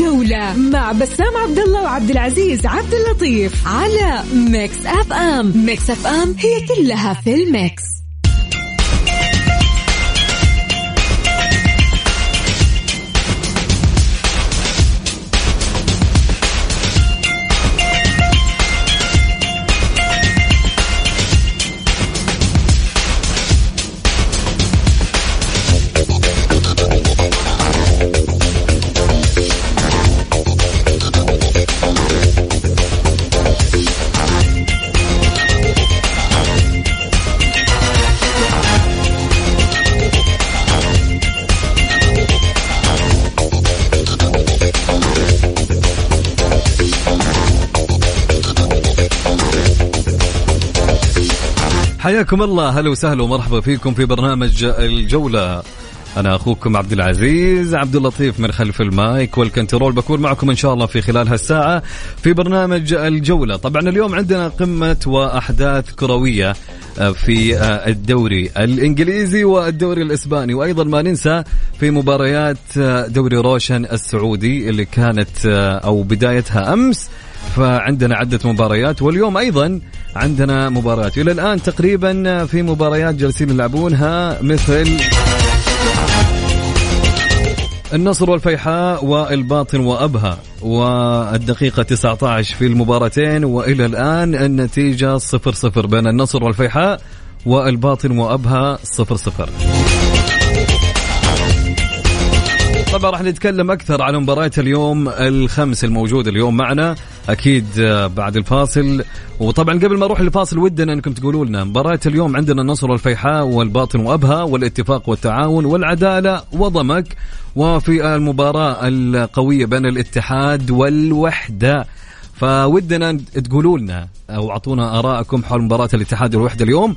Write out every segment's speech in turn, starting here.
الجولة مع بسام عبد الله وعبد العزيز عبد اللطيف على ميكس أف أم. ميكس أف أم هي كلها في ال mix. حياكم الله. هلا وسهلا ومرحبا فيكم في برنامج الجولة. أنا أخوكم عبد العزيز عبد اللطيف من خلف ال mic وال control. بكون معكم إن شاء الله في خلال هالساعة في برنامج الجولة. طبعا اليوم عندنا قمة وأحداث كروية في الدوري الإنجليزي والدوري الإسباني. وأيضا ما ننسى في مباريات دوري روشن السعودي اللي كانت أو بدايتها أمس فعندنا عدة مباريات واليوم أيضا عندنا مباريات. إلى الآن تقريبا في مباريات جالسين يلعبونها مثل النصر والفيحاء والباطن وأبها والدقيقة 19 في المباراتين وإلى الآن النتيجة 0-0 بين النصر والفيحاء والباطن وأبها 0-0 طبعا راح نتكلم أكثر عن مباراه اليوم الخمس الموجوده اليوم معنا. أكيد بعد الفاصل. وطبعا قبل ما أروح الفاصل ودنا أنكم تقولوا لنا مباراة اليوم عندنا النصر والفيحاء والباطن وأبها والاتفاق والتعاون والعدالة وضمك. وفي المباراة القوية بين الاتحاد والوحدة. فودنا تقولوا لنا أو أعطونا ارائكم حول مباراة الاتحاد والوحده اليوم.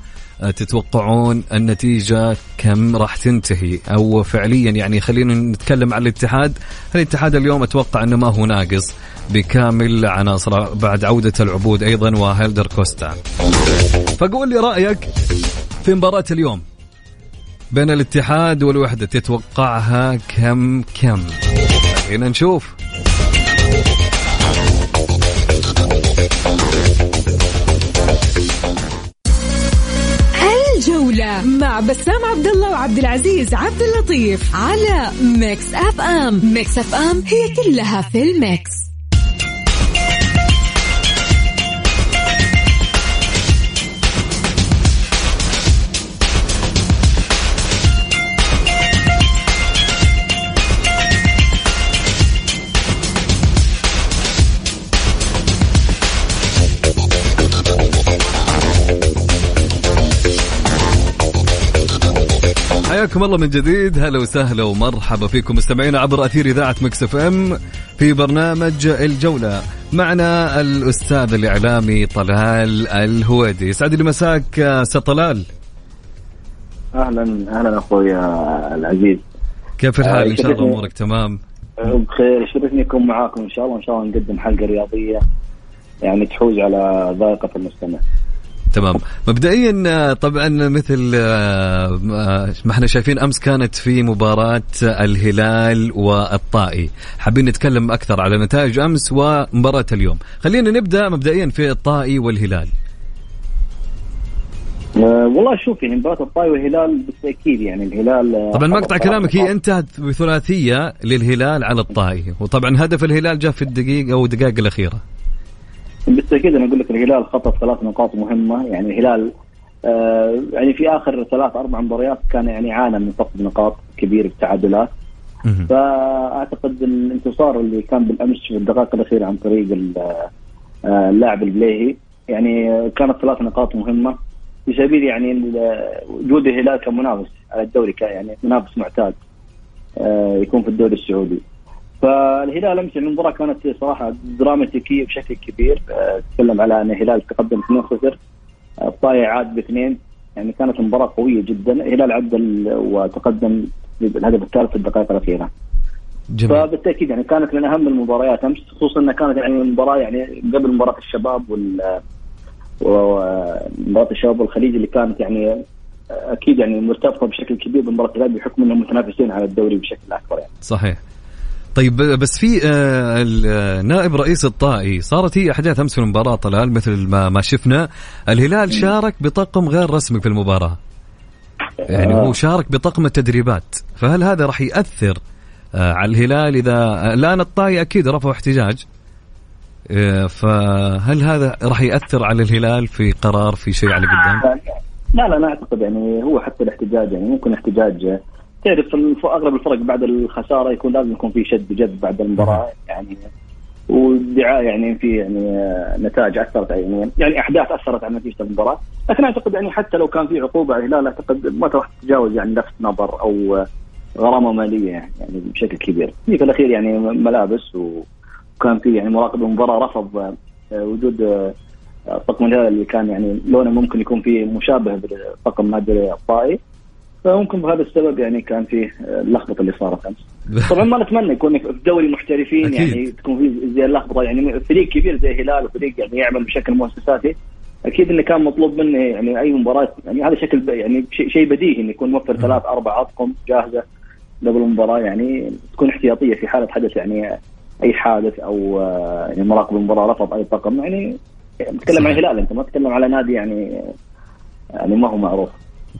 تتوقعون النتيجة كم راح تنتهي؟ أو فعليا يعني خلينا نتكلم عن الاتحاد. الاتحاد اليوم أتوقع أنه ما هو ناقص بكامل عناصره بعد عودة العبود أيضا وهيلدر كوستا. فقول لي رأيك في مباراة اليوم بين الاتحاد والوحدة تتوقعها كم كم؟ خلينا نشوف. الجولة مع بسام عبد الله وعبد العزيز عبد اللطيف على ميكس أف أم. ميكس أف أم هي كلها في ال mix. حياكم الله من جديد. هلا وسهلا ومرحبا فيكم مستمعينا عبر أثير إذاعة مكس إف إم في برنامج الجولة. معنا الأستاذ الإعلامي طلال الهويدي. يسعد لي مساك أستاذ طلال. أهلا أهلا أخوي العزيز. كيف الحال؟ إن شاء الله أمورك تمام. بخير. يشرفني أكون معاكم إن شاء الله. إن شاء الله نقدم حلقة رياضية يعني تحوز على ذائقة المستمع. تمام. مبدئيا طبعا مثل ما إحنا شايفين أمس كانت في مباراة الهلال والطائي. حابين نتكلم أكثر على نتائج أمس ومباراة اليوم. خلينا نبدأ مبدئيا في الطائي والهلال. والله شوف يعني مباراة الطائي والهلال بالتأكيد يعني الهلال طبعا مقطع كلامك هي انتهت بثلاثية للهلال على الطائي. وطبعا هدف الهلال جاء في الدقيقة أو الدقائق الأخيرة. بالتاكيد أنا أقول لك الهلال خطف ثلاث نقاط مهمة يعني الهلال آه يعني في آخر ثلاث أربع مباريات كان يعني عانى من فقد نقاط كبير في التعادلات. فأعتقد الانتصار اللي كان بالأمس في الدقائق الأخيرة عن طريق اللاعب البليهي يعني كانت ثلاث نقاط مهمة. في سبيل يعني وجود الهلال كمنافس على الدوري يعني منافس معتاد آه يكون في الدوري السعودي. فالهلال امس المباراة كانت صراحة دراماتيكية بشكل كبير تكلم على أن الهلال تقدم 2-0 الطائي عاد باثنين يعني كانت مباراه قوية جدا الهلال عدل وتقدم بالهدف الثالث في الدقائق الأخيرة جميل. فبالتأكيد يعني كانت من أهم المباريات أمس خصوصا أنها كانت يعني مباراه يعني قبل مباراة الشباب وال ومباراه الشباب والخليج اللي كانت يعني أكيد يعني مرتبطة بشكل كبير بمباراة الهلال بحكم أنهم متنافسين على الدوري بشكل أكبر يعني. صحيح. طيب بس في آه، نائب رئيس الطائي صارت هي أحداث أمس في المباراة طلال مثل ما ما شفنا. الهلال شارك بطاقم غير رسمي في المباراة. يعني هو شارك بطاقم التدريبات. فهل هذا راح يأثر آه، على الهلال إذا الآن الطائي أكيد رفعوا احتجاج. آه، فهل هذا راح يأثر على الهلال في قرار في شيء على قدام؟ لا لا لا أعتقد يعني هو حتى الاحتجاج يعني ممكن احتجاج تعرف أغلب الفرق بعد الخسارة يكون لازم يكون في شد جذب بعد المباراة يعني والدعايه يعني في يعني نتائج أثرت يعني يعني أحداث أثرت على نتيجة المباراة، لكن أعتقد يعني حتى لو كان في عقوبة على الهلال أعتقد ما راح تتجاوز يعني لفت نظر أو غرامة مالية يعني بشكل كبير، في في الأخير يعني ملابس وكان في يعني مراقب المباراة رفض وجود طقم الهلال اللي كان يعني لونه ممكن يكون فيه مشابه بطقم نادي الطائي فممكن بهذا السبب يعني كان فيه اللخبطة اللي صارت أمس. طبعا ما نتمنى يكون في دوري محترفين أكيد. يعني تكون في زي اللخبطة يعني فريق كبير زي الهلال وفريق يعني يعمل بشكل مؤسساتي. أكيد إنه كان مطلوب منه يعني أي مباراة يعني هذا شكل يعني شيء بديهي إنه يكون موفر ثلاث أربع اطقم جاهزة قبل المباراة يعني تكون احتياطية في حالة حدث يعني أي حادث أو يعني مراقب المباراة رفض أي طقم يعني تتكلم عن الهلال أنت ما تتكلم على نادي يعني يعني ما هو معروف.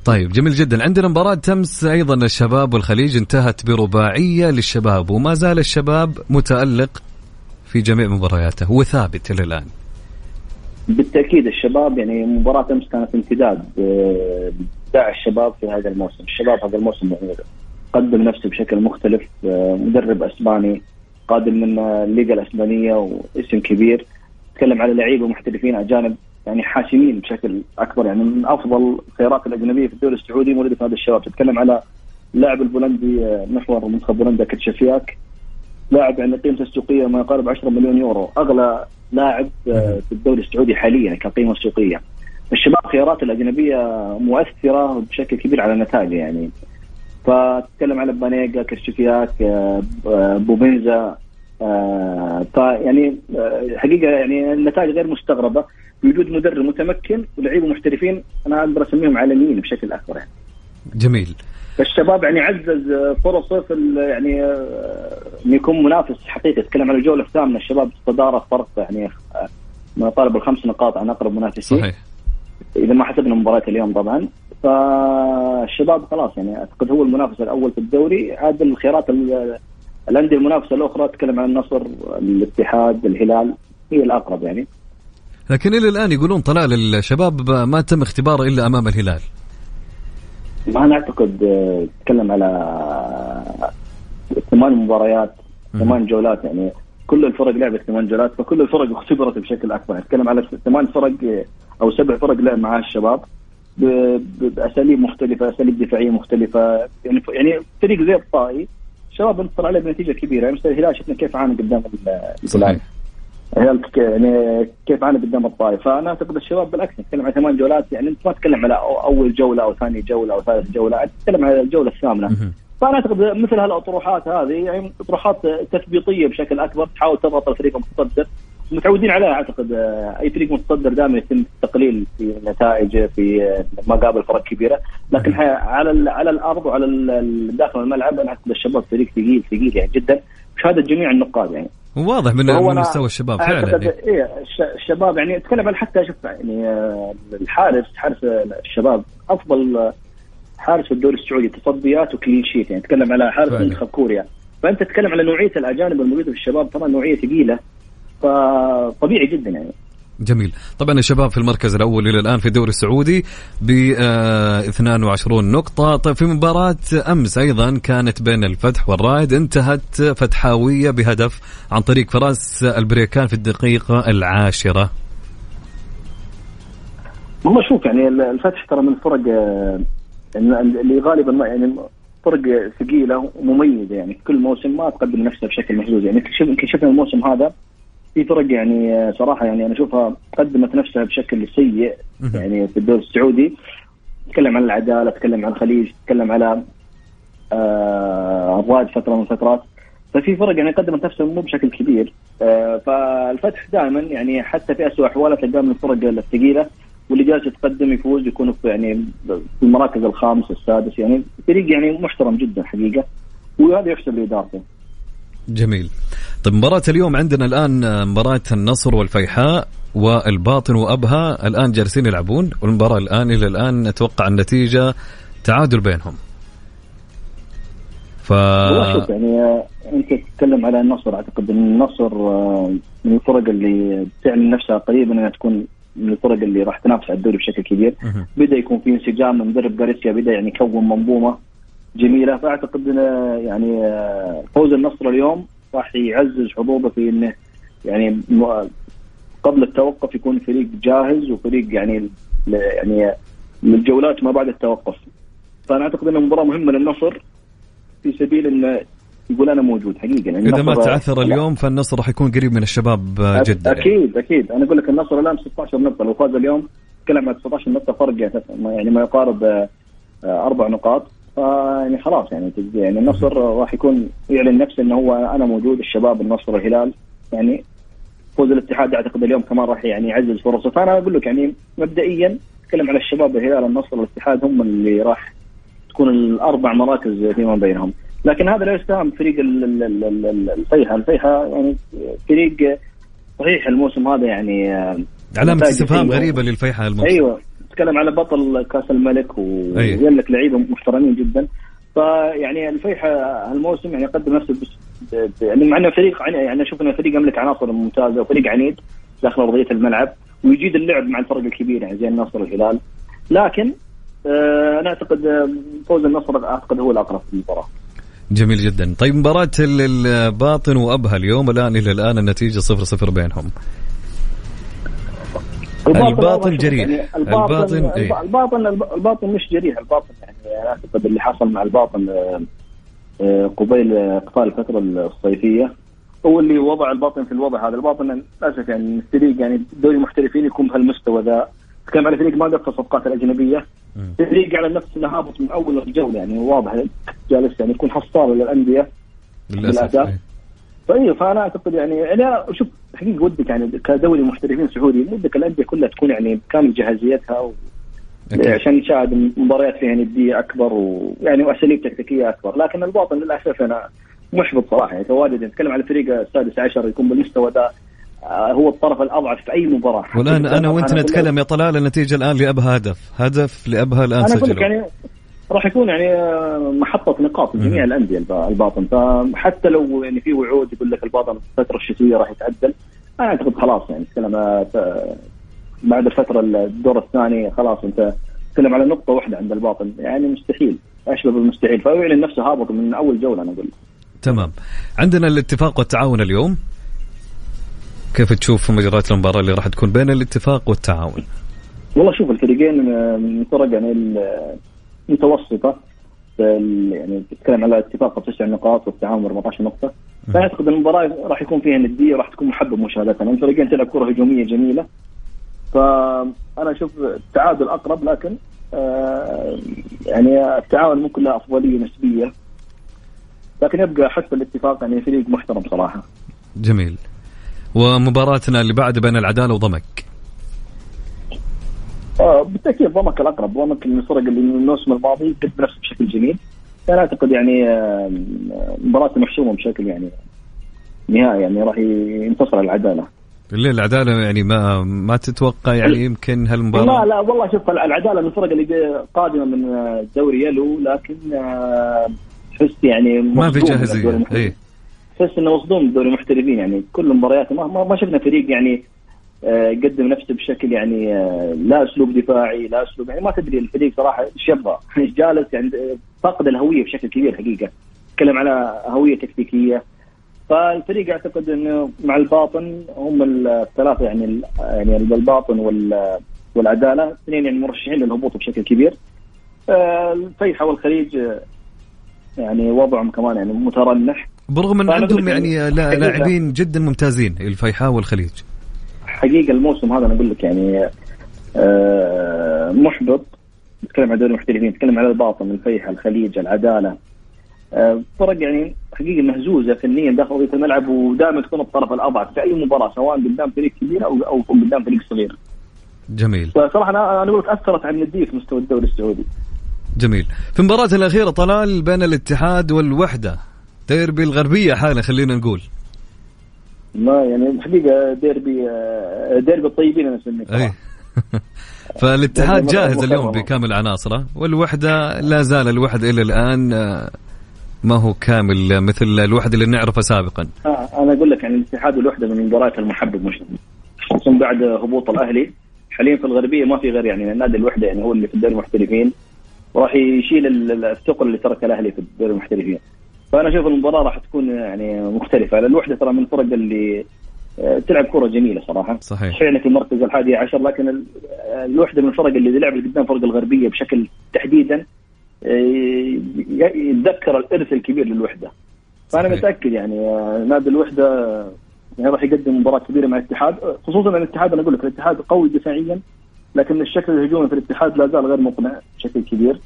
طيب جميل جدا. عندنا مباراة تمس أيضا الشباب والخليج انتهت برباعية للشباب وما زال الشباب متألق في جميع مبارياته وثابت إلى الآن. بالتأكيد الشباب يعني مباراة أمس كانت امتداد داع الشباب في هذا الموسم. الشباب هذا الموسم يعني قدم نفسه بشكل مختلف مدرب أسباني قادم من الليغا الأسبانية واسم كبير. تكلم على لعيبة محترفين أجانب يعني حاشمين بشكل أكبر. يعني من أفضل الخيارات الأجنبية في الدوري السعودي موجوده في هذا الشباب. تتكلم على لاعب البولندي آه، محور منتخب بولندا كتشافياك. لاعب يعني قيمته السوقية ما يقارب 10 مليون يورو. أغلى لاعب آه، في الدوري السعودي حاليا كقيمة سوقية. الشباب خيارات الأجنبية مؤثرة بشكل كبير على النتائج يعني. فتتكلم على بانيجا كرشفياك آه، فيعني حقيقة يعني النتائج غير مستغربة بوجود مدرب متمكن ولاعيبه محترفين أنا أقدر أسميهم عالميين بشكل أكبر يعني. جميل. الشباب يعني عزز فرصه في يعني انه يكون منافس حقيقي تتكلم عن الجولة الثامنة الشباب صداره فرق يعني ما يقارب الخمس نقاط عن أقرب منافسين. صحيح. إذا ما حسبنا مباراة اليوم طبعا فالشباب خلاص يعني أعتقد هو المنافس الأول في الدوري عاد الخيارات الأندية المنافسة الأخرى تتكلم عن النصر الاتحاد الهلال هي الأقرب يعني. لكن إلى الآن يقولون طلال الشباب ما تم اختباره إلا أمام الهلال. ما أنا اعتقد تتكلم على ثمان مباريات ثمان جولات يعني. كل الفرق لعبت ثمان جولات فكل الفرق اختبرت بشكل أكبر. نتكلم على ثمان فرق أو سبع فرق لعب معها الشباب بأساليب مختلفة أساليب دفاعية مختلفة يعني يعني فريق زي الطائي الشباب انتصر عليه بنتيجه كبيرة. يعني الهلال شفنا كيف عانى قدام الهلال يعني كيف عانى قدام الطائف. فأنا أعتقد الشباب بالعكس نتكلم عن ثمان جولات يعني أنت ما تتكلم على أول جولة أو ثاني جولة أو ثالث جولة تتكلم على الجولة الثامنة. فأنا أعتقد مثل هالأطروحات هذه يعني أطروحات تثبيطية بشكل أكبر تحاول تضغط الفريق المتصدر متعودين عليها أعتقد. أي فريق متصدر دائما يتم التقليل في نتائجه في مقابل فرق كبيرة. لكن على على الأرض وعلى داخل الملعب أنا أعتقد الشباب فريق ثقيل ثقيل يعني جدا. بشهاده جميع النقاد يعني. واضح من, من مستوى الشباب فعلا يعني. إيه. الشباب يعني أتكلم عن حتى شوف يعني آه، الحارس حارس الشباب أفضل حارس في الدوري السعودي تصديات وكلين شيت يعني. تتكلم على حارس منتخب كوريا. فأنت تتكلم على نوعية الأجانب الموجودة في الشباب طبعا نوعية ثقيلة. فطبيعي جدا يعني. جميل. طبعا الشباب في المركز الأول إلى الآن في الدوري السعودي ب 22 نقطة. طيب في مباراة أمس أيضا كانت بين الفتح والرائد انتهت فتحاوية بهدف عن طريق فراس البريكان في الدقيقة العاشرة. والله شوف يعني الفتح ترى من الفرق آه، اللي غالبا يعني فرق ثقيلة ومميزة يعني. كل موسم ما تقدم نفسها بشكل محدود يعني يمكن شفنا الموسم هذا في فرق يعني صراحة يعني أنا أشوفها قدمت نفسها بشكل سيء يعني في الدوري السعودي. تكلم عن العدالة تكلم عن الخليج تكلم على آه الرائد فترة من الفترات. ففي فرق يعني قدمت نفسها مو بشكل كبير. آه فالفتح دائما يعني حتى في اسوء أحواله تلقاه من الفرق الثقيلة واللي جالس يتقدم يفوز يكون في يعني في المراكز الخامس السادس يعني فريق يعني محترم جدا حقيقة. وهذا يحسب لإدارته. جميل. طيب مباراة اليوم عندنا الآن مباراة النصر والفيحاء والباطن وأبها الآن جالسين يلعبون والمباراة الآن إلى الآن أتوقع النتيجة تعادل بينهم. ف يعني أنت تتكلم على النصر أعتقد إن النصر آه، من الفرق اللي تعلن نفسها قريبا إنها تكون من الفرق اللي راح تنافس على الدوري بشكل كبير. بدأ يكون في انسجام من مدرب جاريسيا بدأ يعني يكون منظومة. جميله فأعتقد إن يعني فوز النصر اليوم راح يعزز حظوظه في إنه يعني قبل التوقف يكون فريق جاهز وفريق يعني يعني للجولات ما بعد التوقف. فأنا أعتقد انها مباراة مهمة للنصر في سبيل انه يقول أنا موجود حقيقة. يعني إذا ما تعثر اليوم فالنصر راح يكون قريب من الشباب جدا أكيد يعني. أكيد أنا أقول لك النصر الآن 16 نقطة. لو فاز اليوم تكلم عن 19 نقطة فرق يعني ما يقارب آه، أربع نقاط. فيعني خلاص يعني يعني النصر راح يكون يعلن نفسه إنه هو أنا موجود الشباب النصر الهلال. يعني فوز الاتحاد أعتقد اليوم كمان راح يعني يعزز فرصه. فأنا أقول لك يعني مبدئيا أتكلم على الشباب الهلال النصر الاتحاد هم اللي راح تكون الأربع مراكز فيما بينهم. لكن هذا لا يستهان فريق الفيحة الفيحة يعني فريق صحيح الموسم هذا يعني آه، علامة استفهام غريبة للفيحة الموسم. أيوه. تتكلم على بطل كاس الملك ويملك لعيبة محترمين جدا. فيعني الفيحة هالموسم يعني قدم نفسه يعني مع إنه فريق يعني أشوف إنه فريق يملك عناصر ممتازة وفريق عنيد داخل ارضيه الملعب ويجيد اللعب مع الفرق الكبير يعني زي النصر الهلال. لكن آه أنا أعتقد آه، فوز النصر أعتقد هو الأقرب في المباراة. جميل جدا. طيب مباراة الباطن وأبها اليوم الآن إلى الآن النتيجة صفر صفر بينهم. الباطن, الباطن جريح. يعني الباطن الباطن, إيه؟ الباطن الباطن مش جريح الباطن يعني اعتقد اللي حصل مع الباطن آه، آه، قبيل اقفال الفترة الصيفية. هو اللي وضع الباطن في الوضع هذا. الباطن للأسف يعني الفريق يعني دوري المحترفين يكون بهالمستوى ذا. تكلم على فريق ما قفل الصفقات الأجنبية. فريق على نفس انه هابط من أول الجولة يعني واضح جالس يعني يكون حصار للانديه للأسف. طيب فأنا أعتقد يعني أنا شوف حقيقة ودك يعني كدوري محترفين سعودي ودك الأندية كلها تكون يعني بكامل جاهزيتها و... عشان نشاهد مباريات فيها نديه أكبر ويعني وأساليب تكتيكية أكبر. لكن الباطن للأسف أنا محبط صراحة. يعني تواجد نتكلم على الفريق السادس عشر يكون بالمستوى ده آه، هو الطرف الأضعف في أي مباراة. والآن أنا وأنت نتكلم يا طلال النتيجة الآن لأبها هدف. هدف لأبها الآن أنا أقول لك يعني راح يكون يعني آه، محطة نقاط لجميع الأندية الباطن. فحتى لو يعني في وعود يقول لك الباطن الفترة الشتوية راح يتعدل أنا أعتقد خلاص يعني تتكلم آه، بعد الفترة الدور الثاني خلاص أنت تتكلم على نقطة واحدة عند الباطن. يعني مستحيل أشبه بالمستحيل. فيعلن نفسه هابط من أول جولة أنا أقول. تمام. عندنا الاتفاق والتعاون اليوم. كيف تشوف مجريات المباراة اللي راح تكون بين الاتفاق والتعاون؟ والله شوف الفريقين من فرق يعني المتوسطه يعني تتكلم على اتفاق تسع نقاط والتعاون 14 نقطة. فاعتقد المباراة راح يكون فيها ندية وراح تكون محبب مشاهدتها لأن الفريقين تلعب كرة هجومية جميلة. فأنا أشوف التعادل أقرب لكن آه يعني التعاون ممكن له أفضلية نسبية. لكن يبقى حتى الاتفاق يعني فريق محترم صراحة. جميل. ومباراتنا اللي بعد بين العدالة وضمك. آه بالتأكيد ضمك الأقرب ضمك من الفرق اللي من الموسم الماضي قد بنفسه بشكل جميل. أنا أعتقد يعني آه مباراة محسومة بشكل يعني نهائي يعني راح ينتصر العدالة. ليه العدالة يعني ما ما تتوقع يعني يمكن هالمباراة؟ لا لا والله شوف العدالة من الفرق اللي قادمة من دوري يلو لكن آه، تحس يعني ما في جاهزية اي تحس إنه مصدوم بدوري المحترفين يعني كل مبارياته ما, ما شفنا فريق يعني آه، يقدم نفسه بشكل يعني آه، لا أسلوب دفاعي لا أسلوب يعني ما تدري الفريق صراحة إيش يبغى. جالس يعني فاقد الهوية بشكل كبير حقيقة. تكلم على هوية تكتيكية. فالفريق أعتقد إنه مع الباطن هم الثلاثة يعني يعني الباطن والعدالة اثنين يعني مرشحين للهبوط بشكل كبير. آه، الفيحة والخليج يعني وضعهم كمان يعني مترنح. برغم إن عندهم يعني لاعبين جدا ممتازين الفيحاء والخليج. حقيقة الموسم هذا أنا أقول لك يعني آه، محبط نتكلم عن دوري المحترفين نتكلم على الباطن الفيحاء الخليج العدالة آه، فرق يعني حقيقة مهزوزة فنيا داخل ارضيه الملعب ودائما تكون الطرف الأضعف في أي مباراة سواء قدام فريق كبير أو أو قدام فريق صغير. جميل. فصراحة أنا أنا أقول لك أثرت على النديه في مستوى الدوري السعودي. جميل. في المباراة الأخيرة طلال بين الاتحاد والوحدة ديربي الغربية حاله خلينا نقول ما يعني الحقيقة ديربي ديربي الطيبين أنا أسميه. فالاتحاد جاهز اليوم بكامل عناصره والوحدة لا زال الوحدة إلى الآن ما هو كامل مثل الوحدة اللي نعرفه سابقا. آه أنا أقول لك يعني الاتحاد والوحده من المباريات المحبب مش خصوصا بعد هبوط الأهلي. حاليا في الغربية ما في غير يعني نادي الوحدة يعني هو اللي في الدوري المحترفين وراح يشيل الثقل اللي ترك الأهلي في الدوري المحترفين. فأنا أشوف المباراة راح تكون يعني مختلفة الوحده ترى من الفرق اللي آه، تلعب كرة جميلة صراحة. صحيح. صحيح. في المركز الحادي عشر لكن الوحدة من الفرق اللي لعبت قدام فرق الغربية بشكل تحديدا آه، يتذكر الإرث الكبير للوحدة. فأنا صحيح. متأكد يعني آه، نادي الوحدة يعني راح يقدم مباراة كبيرة مع الاتحاد خصوصا ان الاتحاد أنا أقول لك الاتحاد قوي دفاعيا لكن الشكل الهجومي في الاتحاد لا زال غير مقنع بشكل كبير.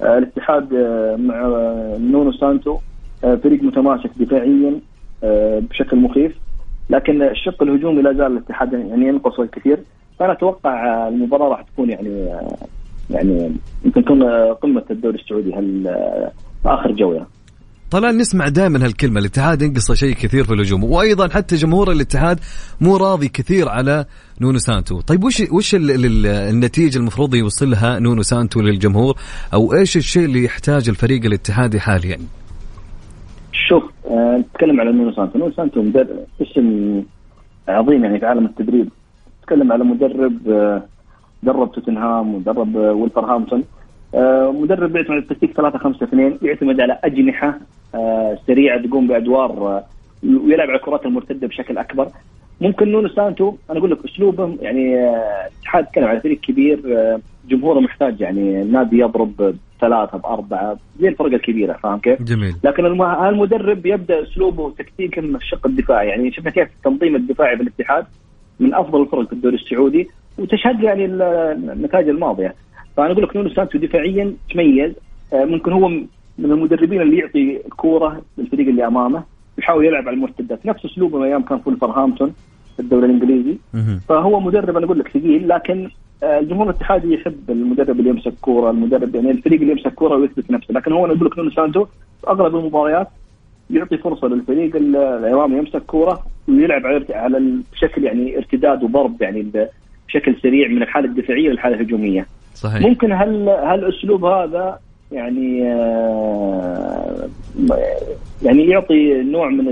الاتحاد مع نونو سانتو فريق متماسك دفاعيا بشكل مخيف. لكن الشق الهجومي لا زال الاتحاد يعني ينقص الكثير. فأنا أتوقع المباراة راح تكون يعني يعني يمكن تكون قمة الدوري السعودي هالآخر جولة. طلال نسمع دائما هالكلمة. الاتحاد ينقص شيء كثير في الهجوم. وأيضا حتى جمهور الاتحاد مو راضي كثير على نونو سانتو. طيب وش وش النتيجة المفروض يوصلها نونو سانتو للجمهور؟ أو إيش الشيء اللي يحتاج الفريق الاتحادي حاليا؟ شوف آه، نتكلم على نونو سانتو. نونو سانتو اسم عظيم يعني في عالم التدريب. نتكلم على مدرب آه، درب توتنهام ودرب آه، ولفرهامبتون مدرب يعتمد على التكتيك 3 5 2 يعتمد على أجنحة سريعة تقوم بأدوار ويلعب على الكرات المرتدة بشكل أكبر. ممكن نونو سانتو أنا أقول لك اسلوبه يعني الاتحاد يتكلم على فريق كبير جمهوره محتاج يعني النادي يضرب ثلاثة بأربعة زي الفرق الكبيرة فاهم كيف؟ جميل. لكن المدرب يبدأ أسلوبه تكتيكا من الشق الدفاعي. يعني شفنا كيف التنظيم الدفاعي في الاتحاد من أفضل الفرق في الدوري السعودي وتشهد يعني النتائج الماضية. فأنا أقول لك نونو سانتو دفاعيا تميز آه، ممكن هو من المدربين اللي يعطي الكورة للفريق اللي أمامه يحاول يلعب على المرتدات. نفس أسلوبه أيام كان في ولفرهامبتون في الدوري الإنجليزي. فهو مدرب أنا أقول لك ثقيل لكن الجمهور الاتحادي يحب المدرب اللي يمسك كورة المدرب يعني الفريق اللي يمسك كورة ويثبت نفسه لكن هو أنا أقول لك نونو سانتو أغلب المباريات يعطي فرصة للفريق الامامي يمسك كورة ويلعب على على بشكل يعني ارتداد وضرب يعني بشكل سريع من الحالة الدفاعية للحالة الهجومية. صحيح. ممكن هالاسلوب هذا يعني آه، يعني يعطي نوع من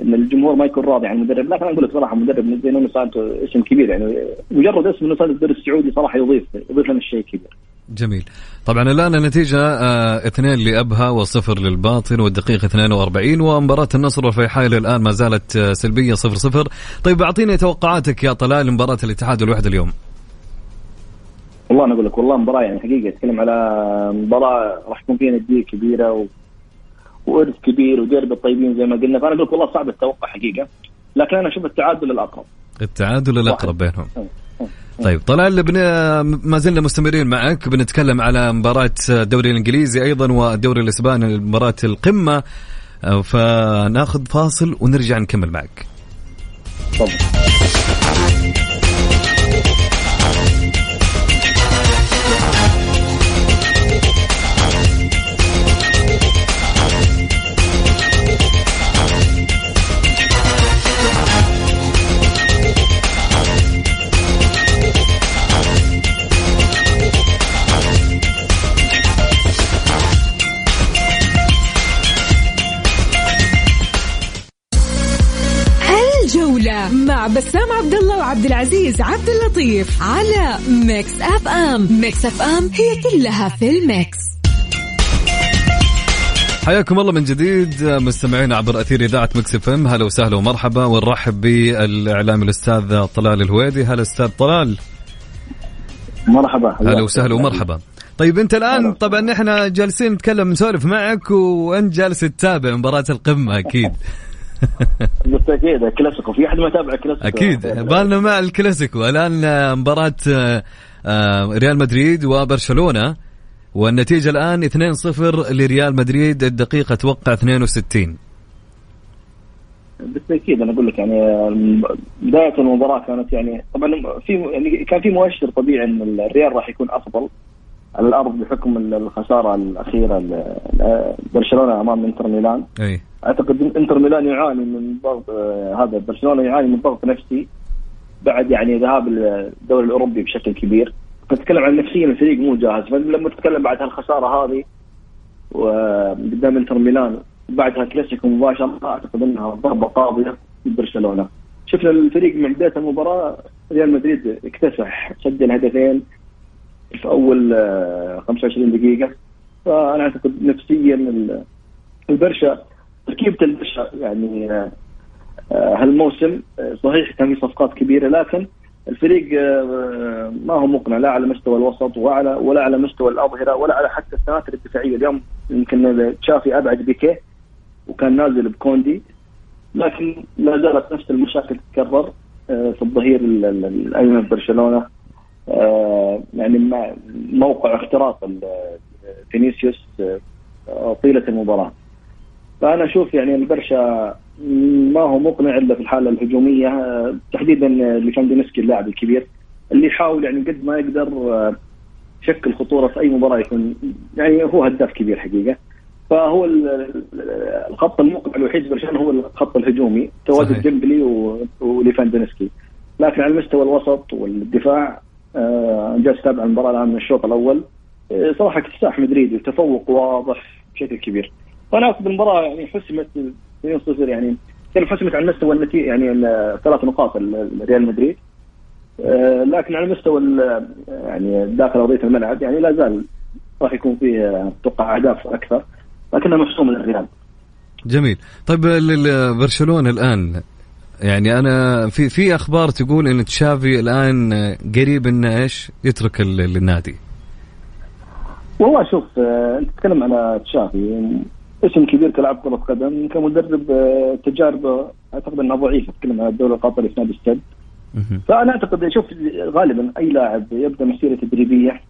إن الجمهور ما يكون راضي عن المدرب. لكن أقول لك صراحة مدرب زي نونو سانتو اسم كبير يعني مجرد اسم نونو سانتو الدوري السعودي صراحة يضيف يضيف لنا شيء كبير. جميل. طبعا الآن النتيجه آه اثنين لأبها وصفر للباطن والدقيقة 42 ومباراة النصر والفيحاء الآن ما زالت آه، سلبية صفر صفر. طيب أعطيني توقعاتك يا طلال لمباراة الاتحاد والوحده اليوم. والله أنا أقول لك والله مباراة يعني حقيقة أتكلم على مباراة راح تكون فيها نديه كبيرة و... وارث كبير وديربي الطيبين زي ما قلنا. فأنا أقول والله صعب التوقع حقيقة. لكن أنا أشوف التعادل الأقرب. التعادل الأقرب بينهم. طيب طلال بن... ما زلنا مستمرين معك. بنتكلم على مباراة الدوري الإنجليزي أيضا والدوري الإسباني مباراة القمة. فناخذ فاصل ونرجع نكمل معك. طبعا. عبد العزيز عبد اللطيف على ميكس أف أم. ميكس أف أم هي كلها في ال mix. حياكم الله من جديد مستمعينا عبر أثير إذاعة مكس أف أم. هلا وسهلا ومرحبا ونرحب بالاعلامي الأستاذ طلال الهويدي. هلا أستاذ طلال. مرحبا. هلا وسهلا ومرحبا. طيب أنت الآن طبعا إحنا جالسين نتكلم نسولف معك وأنت جالس تتابع مباراة القمة أكيد. بالتاكيد الكلاسيكو. في أحد ما يتابع الكلاسيكو؟ أكيد. بالنا مع الكلاسيكو. الآن مباراة آه، آه، ريال مدريد وبرشلونة والنتيجة الآن 2-0 لريال مدريد. الدقيقة أتوقع 62 بالتأكيد أنا أقول لك يعني بداية المباراة كانت يعني طبعا في يعني كان في مؤشر طبيعي إن الريال راح يكون أفضل على الأرض بحكم الخسارة الأخيرة برشلونة أمام إنتر ميلان. أي. أعتقد إنتر ميلان يعاني من ضغط آه، هذا برشلونة يعاني من ضغط نفسي بعد يعني ذهاب الدوري الأوروبي بشكل كبير. تتكلم عن نفسيا الفريق مو جاهز. فلما تتكلم بعد هالخسارة هذه وقدام إنتر ميلان بعدها كلاسيكو مباشرة أعتقد إنها ضربة قاضية لبرشلونه شفنا الفريق من بداية المباراة ريال مدريد اكتسح سجل هدفين في أول 25 آه، دقيقة. فأنا أعتقد نفسيا البرشا تركيبه البرشا يعني آه، هالموسم آه، صحيح كان في صفقات كبيرة لكن الفريق ما هو مقنع لا على مستوى الوسط ولا ولا على مستوى الأظهرة ولا على حتى السناتر الدفاعية. اليوم يمكن تشافي أبعد بيكيه وكان نازل بكوندي لكن لا زالت نفس المشاكل تتكرر في الظهير الأيمن برشلونة. آه، يعني موقع اختراق فينيسيوس آه، طيلة المباراة. فأنا أشوف يعني البرشا ما هو مقنع إلا في الحالة الهجومية آه، تحديدا لفاندينسكي اللاعب الكبير اللي يحاول يعني قد ما يقدر شكل خطورة في أي مباراة يكون يعني هو هداف كبير حقيقة. فهو الخط المقنع الوحيد برشلونة هو الخط الهجومي تواجد ديمبلي وليفاندينسكي لكن على المستوى الوسط والدفاع آه، جالس اتابع المباراة الآن من الشوط الأول. آه، صراحة اكتساح مدريد وتفوق واضح بشكل كبير. اعتقد المباراة يعني حسمت 2-0 يعني كان حسمت على مستوى النتيجه يعني ثلاث نقاط ريال مدريد. آه، لكن على مستوى يعني داخل ارضيه الملعب يعني لا زال راح يكون فيه أتوقع أهداف أكثر لكنها محسومه للريال جميل. طيب برشلونة الآن يعني أنا في في أخبار تقول إن تشافي الآن قريب انه إيش؟ يترك النادي. والله شوف آه، أنت تتكلم على تشافي اسم كبير كلاعب كرة قدم كمدرب آه، تجاربه أعتقد أنها ضعيفة تتكلم على الدوري القطري في نادي السد. فأنا أعتقد شوف غالبا أي لاعب يبدأ مسيرة تدريبية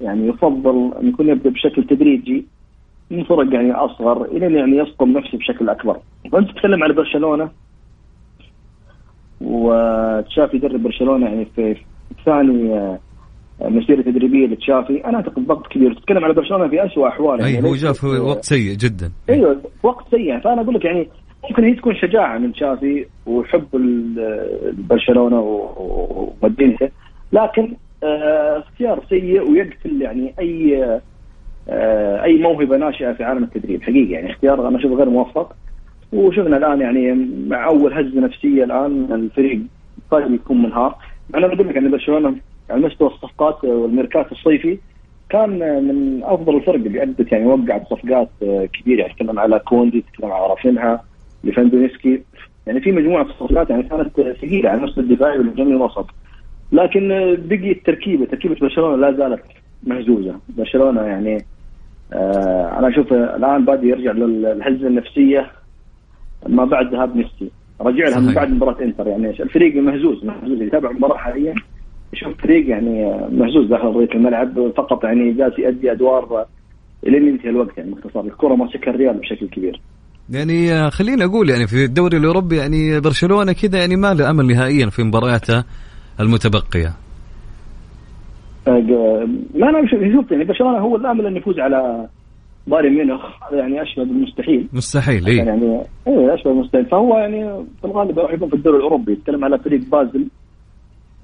يعني يفضل أن يكون يبدأ بشكل تدريجي من فرق يعني أصغر إلى يعني يصقم نفسه بشكل أكبر. فانت تتكلم على برشلونة وتشافي يدرب برشلونة يعني في ثاني آه، مسيرة تدريبية لتشافي. أنا أعتقد ضغط كبير. تتكلم على برشلونة في اسوء أحواله. يعني هو جاء في وقت سيء جدا. أيوه وقت سيء. فأنا أقول لك يعني ممكن هي تكون شجاعة من تشافي وحب برشلونة ومدينته. لكن آه، اختيار سيء ويقتل يعني أي آه، أي موهبة ناشئة في عالم التدريب. حقيقة يعني اختيار أنا أشوفه غير موفق. وشفنا الآن يعني مع أول هزة نفسية الآن الفريق قد يكون منهار. أنا بقول لك إن برشلونة على مستوى الصفقات والميركات الصيفي كان من أفضل الفرق اللي أدت يعني وقعت صفقات كبيرة. يعني تكلم على كوندي تكلم على رافينها ليفاندوفسكي يعني في مجموعة صفقات يعني كانت ثقيلة على المستوى الدفاعي والهجومي الوسط. لكن بقي التركيبة تركيبة برشلونة لا زالت مهزوزة. برشلونة يعني آه أنا أشوف الآن بادي يرجع للهزه النفسية ما بعد ذهاب ميسي رجع لها من بعد مباراة إنتر. يعني الفريق مهزوز مهزوز. يتابع المباراة حاليا. يشوف فريق يعني مهزوز داخل ارضيه الملعب فقط يعني جالس يؤدي أدوار لين ينتهي الوقت يعني باختصار. الكرة ماسكها الريال بشكل كبير. يعني خليني أقول يعني في الدوري الأوروبي يعني برشلونة كذا يعني ما له أمل نهائيا في مبارياته المتبقية. آه، ما أنا شوف يعني برشلونة هو الأمل انه يفوز على بايرن ميونخ يعني أشبه بالمستحيل. مستحيل اي يعني اي أشبه بالمستحيل. فهو يعني في الغالب راح يكون في الدوري الأوروبي. يتكلم على فريق بازل.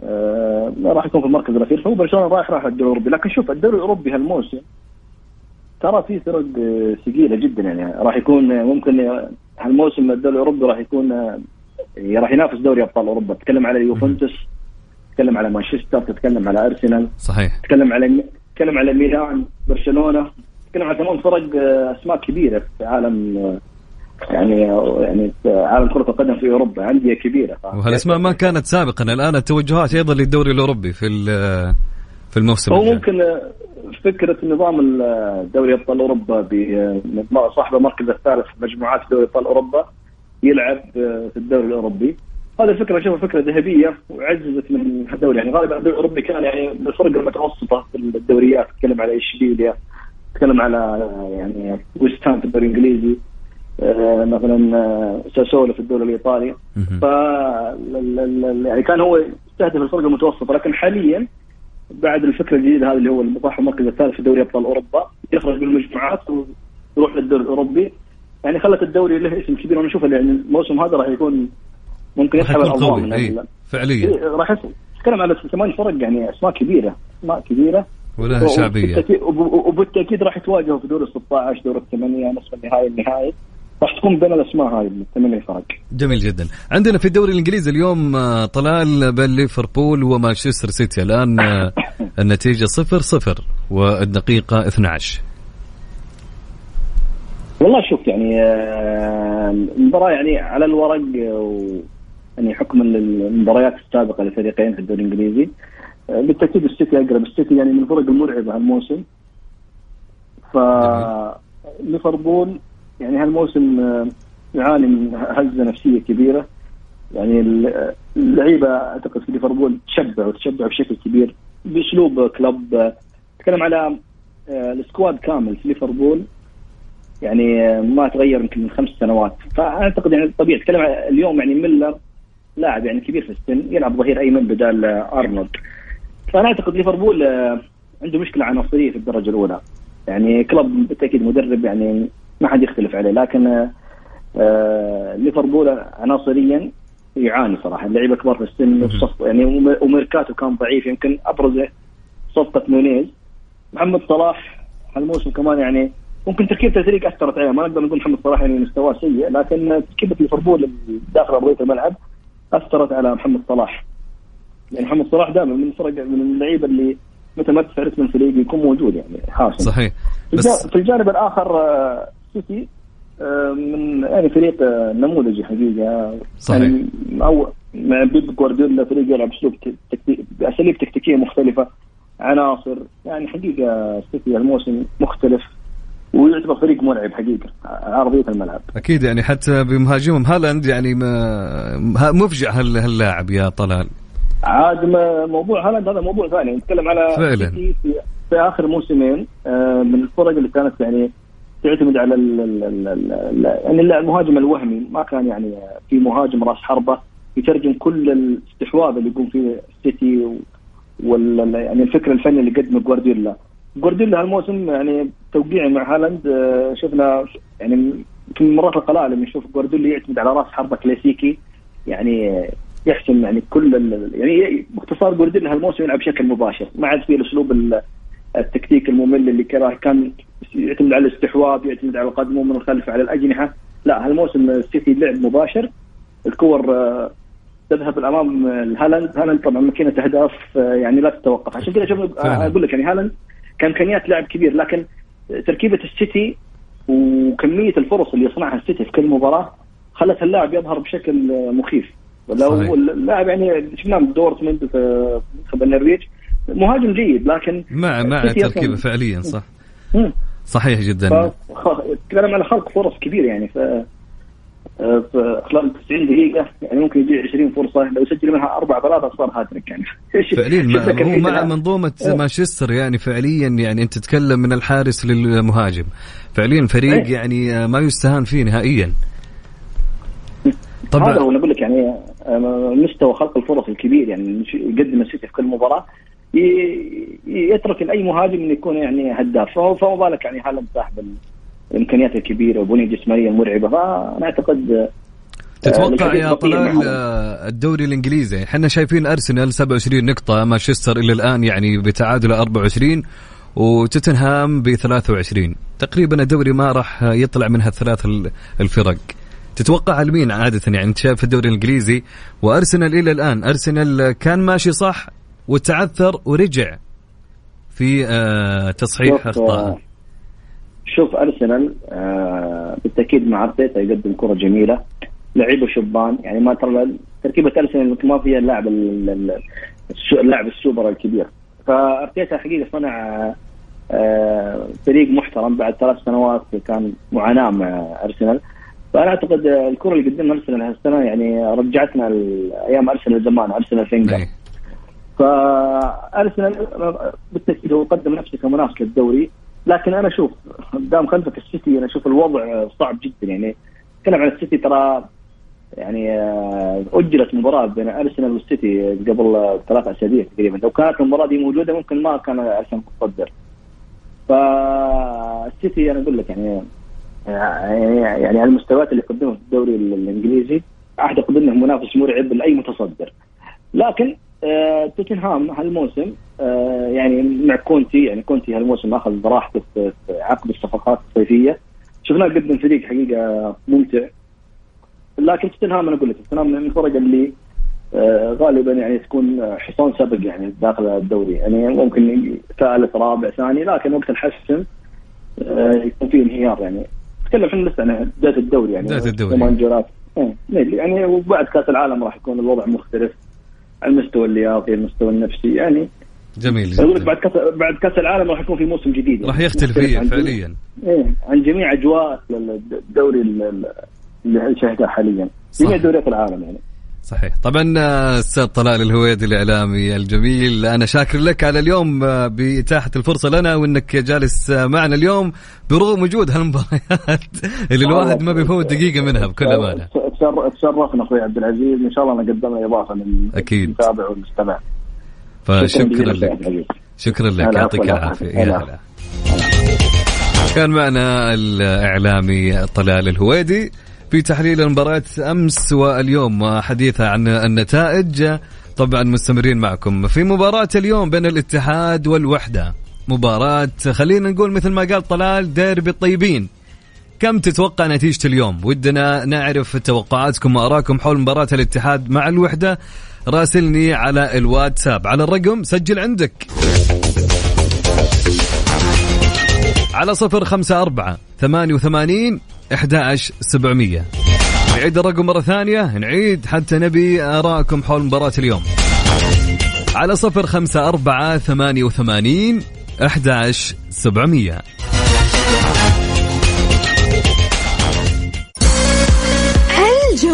آه راح يكون في المركز الأخير. فهو برشلونة رايح راح الدوري الأوروبي. لكن شوف الدوري الأوروبي هالموسم ترى في فرق ثقيلة جدا يعني. راح يكون ممكن هالموسم الدوري الأوروبي راح يكون راح ينافس دوري أبطال أوروبا. تتكلم على يوفنتوس تتكلم على مانشستر تتكلم على أرسنال صحيح. تتكلم على تتكلم على ميلان برشلونة نتكلم عن ثمان فرق آه، أسماء كبيرة في عالم آه، يعني يعني عالم كرة القدم في أوروبا أندية كبيرة. وهالأسماء ما كانت سابقا الآن التوجهات أيضا للدوري الأوروبي في في الموسم هو ممكن فكرة نظام دوري أبطال أوروبا صاحب المركز الثالث في مجموعات دوري أبطال أوروبا يلعب في الدوري الأوروبي. هذه الفكرة اشوفها فكره ذهبية وعززت من الدوري يعني غالبا الدوري الأوروبي كان يعني بالفرق المتوسطة في الدوريات تتكلم على اشبيليا تكلم على يعني ويست هام في الدوري الإنجليزي. مثلا آه، ساسولو في الدوري الإيطالي. ف يعني كان هو يستهدف الفرق المتوسطة لكن حاليا بعد الفكرة الجديدة هذه اللي هو المضاح المركز الثالث في دوري أبطال أوروبا يخرج بالمجموعات ويروح للدوري الأوروبي. يعني خلت الدوري له اسم كبير. وأنا أشوف يعني الموسم هذا راح يكون ممكن يسحب الانظار إيه. فعليا. راح نتكلم على ثمان فرق يعني أسماء كبيرة أسماء كبيرة. ولها شعبية. وبالتأكيد راح يتواجهوا في دور ال 16 دور الثمانية نصف النهائي النهائي. راح تكون بين الأسماء هاي الثمانيه فرق. جميل جدا. عندنا في الدوري الإنجليزي اليوم آه، طلال بين ليفربول ومانشستر سيتي. الآن آه، النتيجة 0 0 والدقيقة 12 والله شوف يعني آه، المباراة يعني على الورق يعني حكما للمباريات السابقة للفريقين في الدوري الإنجليزي. بالتأكيد السيتي أقرب. السيتي يعني من الفرق المرعبة هالموسم. ف ليفربول يعني هالموسم آه، يعاني من هزة نفسية كبيرة. يعني اللعيبة أعتقد في ليفربول تشبعوا تشبعوا بشكل كبير بأسلوب كلوب. تكلم على آه، ال squad كامل في ليفربول. يعني آه، ما تغير يمكن من خمس سنوات. فأعتقد يعني طبيعي تكلم اليوم يعني ميلنر لاعب يعني كبير في السن يلعب ظهير أيمن بدال أرنولد. فأنا أعتقد ليفربول عنده مشكلة عناصريه في الدرجة الأولى. يعني كلوب بالتأكيد مدرب يعني ما حد يختلف عليه. لكن آه ليفربول عناصريا يعاني صراحة. اللعيبة كبار في السن يعني وميركاتو كان ضعيف. يمكن ابرزه صفقة نونيز. محمد صلاح هالموسم كمان يعني ممكن تركيبه الفريق أثرت عليه. ما نقدر نقول محمد صلاح يعني مستواه سيء لكن تركيبة ليفربول داخل ارضيه الملعب أثرت على محمد صلاح. يعني محمد صلاح دائما من الفرق من اللعيبة اللي متى ما تدفع من الفريق يكون موجود يعني حاسم. صحيح. بس في الجانب الآخر آه، سيتي آه، من يعني فريق آه، نموذجي حقيقة. صحيح. يعني أو مع بيب جوارديولا فريق يلعب أسلوب تكتيك باساليب تكتيكية مختلفة عناصر. يعني حقيقة سيتي الموسم مختلف ويعتبر فريق مرعب حقيقة ارضيه الملعب. أكيد يعني حتى بمهاجمهم هالاند يعني مفجع هاللاعب يا طلال. عاد موضوع هالاند هذا موضوع ثاني. نتكلم على فعلا. في, في آخر موسمين آه، من الفرق اللي كانت يعني تعتمد على يعني المهاجم الوهمي ما كان يعني في مهاجم راس حربة يترجم كل الاستحواذ اللي يقوم فيه السيتي وال يعني الفكر الفني اللي قدمه جوارديولا. جوارديولا هالموسم يعني توقيعي مع هالاند آه، شفنا يعني من المرات القلائل لما نشوف جوارديولا يعتمد على راس حربة كلاسيكي يعني يحسم يعني كل يعني باختصار جوارديولا هالموسم يلعب بشكل مباشر ما عاد في الاسلوب التكتيك الممل اللي كان يعتمد على الاستحواذ يعتمد على القدم من الخلف على الأجنحة. لا هالموسم السيتي لعب مباشر. الكور آه، تذهب الأمام هالاند. هالاند طبعا ماكينة أهداف آه، يعني لا تتوقف. عشان كذا شوف أقول لك يعني هالاند كإمكانيات لاعب كبير لكن تركيبة السيتي وكمية الفرص اللي يصنعها السيتي في كل مباراة خلت اللاعب يظهر بشكل آه، مخيف. لو اللاعب يعني شفناه دورتموند في منتخب النرويج مهاجم جيد لكن مع مع التركيبه فعليا صح. صحيح جدا. تكلم على خلق فرص كبيرة يعني ف في خلال 90 دقيقة يعني ممكن يجي 20 فرصة لو يسجل منها أربعة ثلاثة صار هاتريك يعني. فعليا هو مع منظومة إيه. مانشستر يعني فعليا يعني أنت تتكلم من الحارس للمهاجم. فعليا فريق إيه. يعني ما يستهان فيه نهائيا. طبعا هذا هو نقول لك يعني آه، مستوى خلق الفرص الكبير يعني يقدم السيتي في كل مباراة. يترك لأي مهاجم إنه يكون يعني هداف. فما بالك يعني هالاند صاحب الإمكانيات الكبيرة وبنية جسمانية مرعبة. فأنا أعتقد آه، تتوقع يا طلال آه، الدوري الإنجليزي إحنا شايفين أرسنال 27 نقطة مانشستر إلى الآن يعني بتعادل 24 وتوتنهام ب 23 تقريبا الدوري ما راح يطلع منها الثلاث الفرق. تتوقع لمين عادة يعني؟ أنت شايف الدوري الإنجليزي وأرسنال إلى الآن. أرسنال كان ماشي صح وتعثر ورجع في آه تصحيح اخطاء شوف أرسنال آه بالتأكيد مع أرتيتا يقدم كرة جميلة لعيبة شبان. يعني ما ترى تركيبة أرسنال ما فيها اللاعب اللاعب السوبر الكبير. فأرتيتا حقيقة صنع آه فريق محترم بعد ثلاث سنوات كان معاناة مع أرسنال. فأنا أعتقد الكرة اللي قدمها أرسنال هالسنة يعني رجعتنا أيام أرسنال زمان أرسنال فينجر. إيه. فأرسنال بالتأكيد هو قدم نفسه كمنافس للدوري لكن أنا أشوف قدام خلفك السيتي أنا أشوف الوضع صعب جدا. يعني تكلم عن السيتي ترى يعني آه، أجلت مباراة بين أرسنال والسيتي قبل ثلاث أسابيع تقريبا. لو كانت المباراة دي موجودة ممكن ما كان أرسنال متصدر. فالسيتي أنا أقول لك يعني يعني يعني على المستويات اللي قدمها في الدوري الإنجليزي اعتقد إنه منافس مرعب لأي متصدر. لكن توتنهام هالموسم آه يعني مع كونتي يعني كونتي هالموسم أخذ براحته في عقد الصفقات الصيفية. شفناه قدم فريق حقيقة ممتع. لكن توتنهام أنا أقول لك توتنهام من الفرق اللي آه غالبا يعني تكون حصان سبق يعني داخل الدوري. يعني ممكن ثالث رابع ثاني لكن وقت الحسم آه يكون في انهيار يعني. نتكلم إحنا لسه عن بدايه الدوري يعني. بدايه الدوري. إيه، يعني وبعد كأس العالم راح يكون الوضع مختلف. المستوى اللياقي المستوى النفسي يعني جميل جدا. بعد كاس بعد كأس العالم راح يكون في موسم جديد. راح يختلف فيه فعليا. إيه عن جميع أجواء الدوري اللي نشاهده حاليا. جميع دوريات العالم يعني. صحيح. طبعا آه، أستاذ طلال الهويدي الإعلامي الجميل أنا شاكر لك على اليوم آه، بإتاحة الفرصة لنا وإنك جالس آه، معنا اليوم برغم وجود هالمباريات اللي الواحد ما بيفوت دقيقة منها بكل أمانة. تشرفنا أخوي عبد العزيز. إن شاء الله أنا قدمنا إضافة للمتابع والمستمع. فشكرا لك. شكرا لك. يعطيك العافية. يا هلا. كان معنا الإعلامي طلال الهويدي في تحليل المباريات أمس واليوم حديثا عن النتائج. طبعا مستمرين معكم في مباراة اليوم بين الاتحاد والوحدة. مباراة خلينا نقول مثل ما قال طلال ديربي الطيبين. كم تتوقع نتيجة اليوم؟ ودنا نعرف توقعاتكم وأراكم حول مباراة الاتحاد مع الوحدة. راسلني على الواتساب. على الرقم سجل عندك. على صفر خمسة أربعة ثمانية وثمانين 11700 نعيد الرقم مرة ثانية. نعيد حتى نبي آراءكم حول مباراة اليوم. على صفر خمسة أربعة ثمانية وثمانين أحداش سبعمية.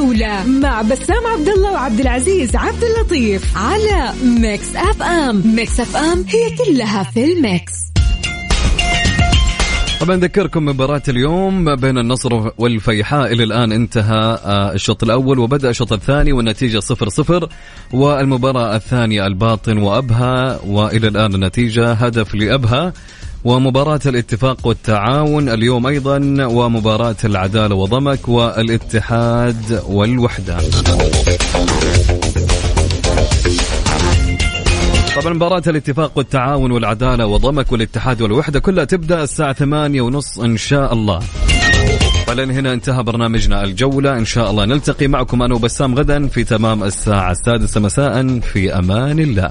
الجولة مع بسام عبد الله وعبد العزيز عبد اللطيف على Mix FM Mix FM هي كلها في الميكس. طبعا نذكركم مباراة اليوم بين النصر والفيحاء. إلى الآن انتهى آه، الشوط الأول وبدأ الشوط الثاني والنتيجة صفر صفر. والمباراة الثانية الباطن وأبها وإلى الآن النتيجة هدف لأبها ومباراة الاتفاق والتعاون اليوم أيضا ومباراة العدالة وضمك والاتحاد والوحدة. طبعا مباراة الاتفاق والتعاون والعدالة وضمك والاتحاد والوحدة كلها تبدأ الساعة ثمانية ونص إن شاء الله. فلن هنا انتهى برنامجنا الجولة. إن شاء الله نلتقي معكم أنا وبسام غدا في تمام الساعة السادسة مساء. في أمان الله.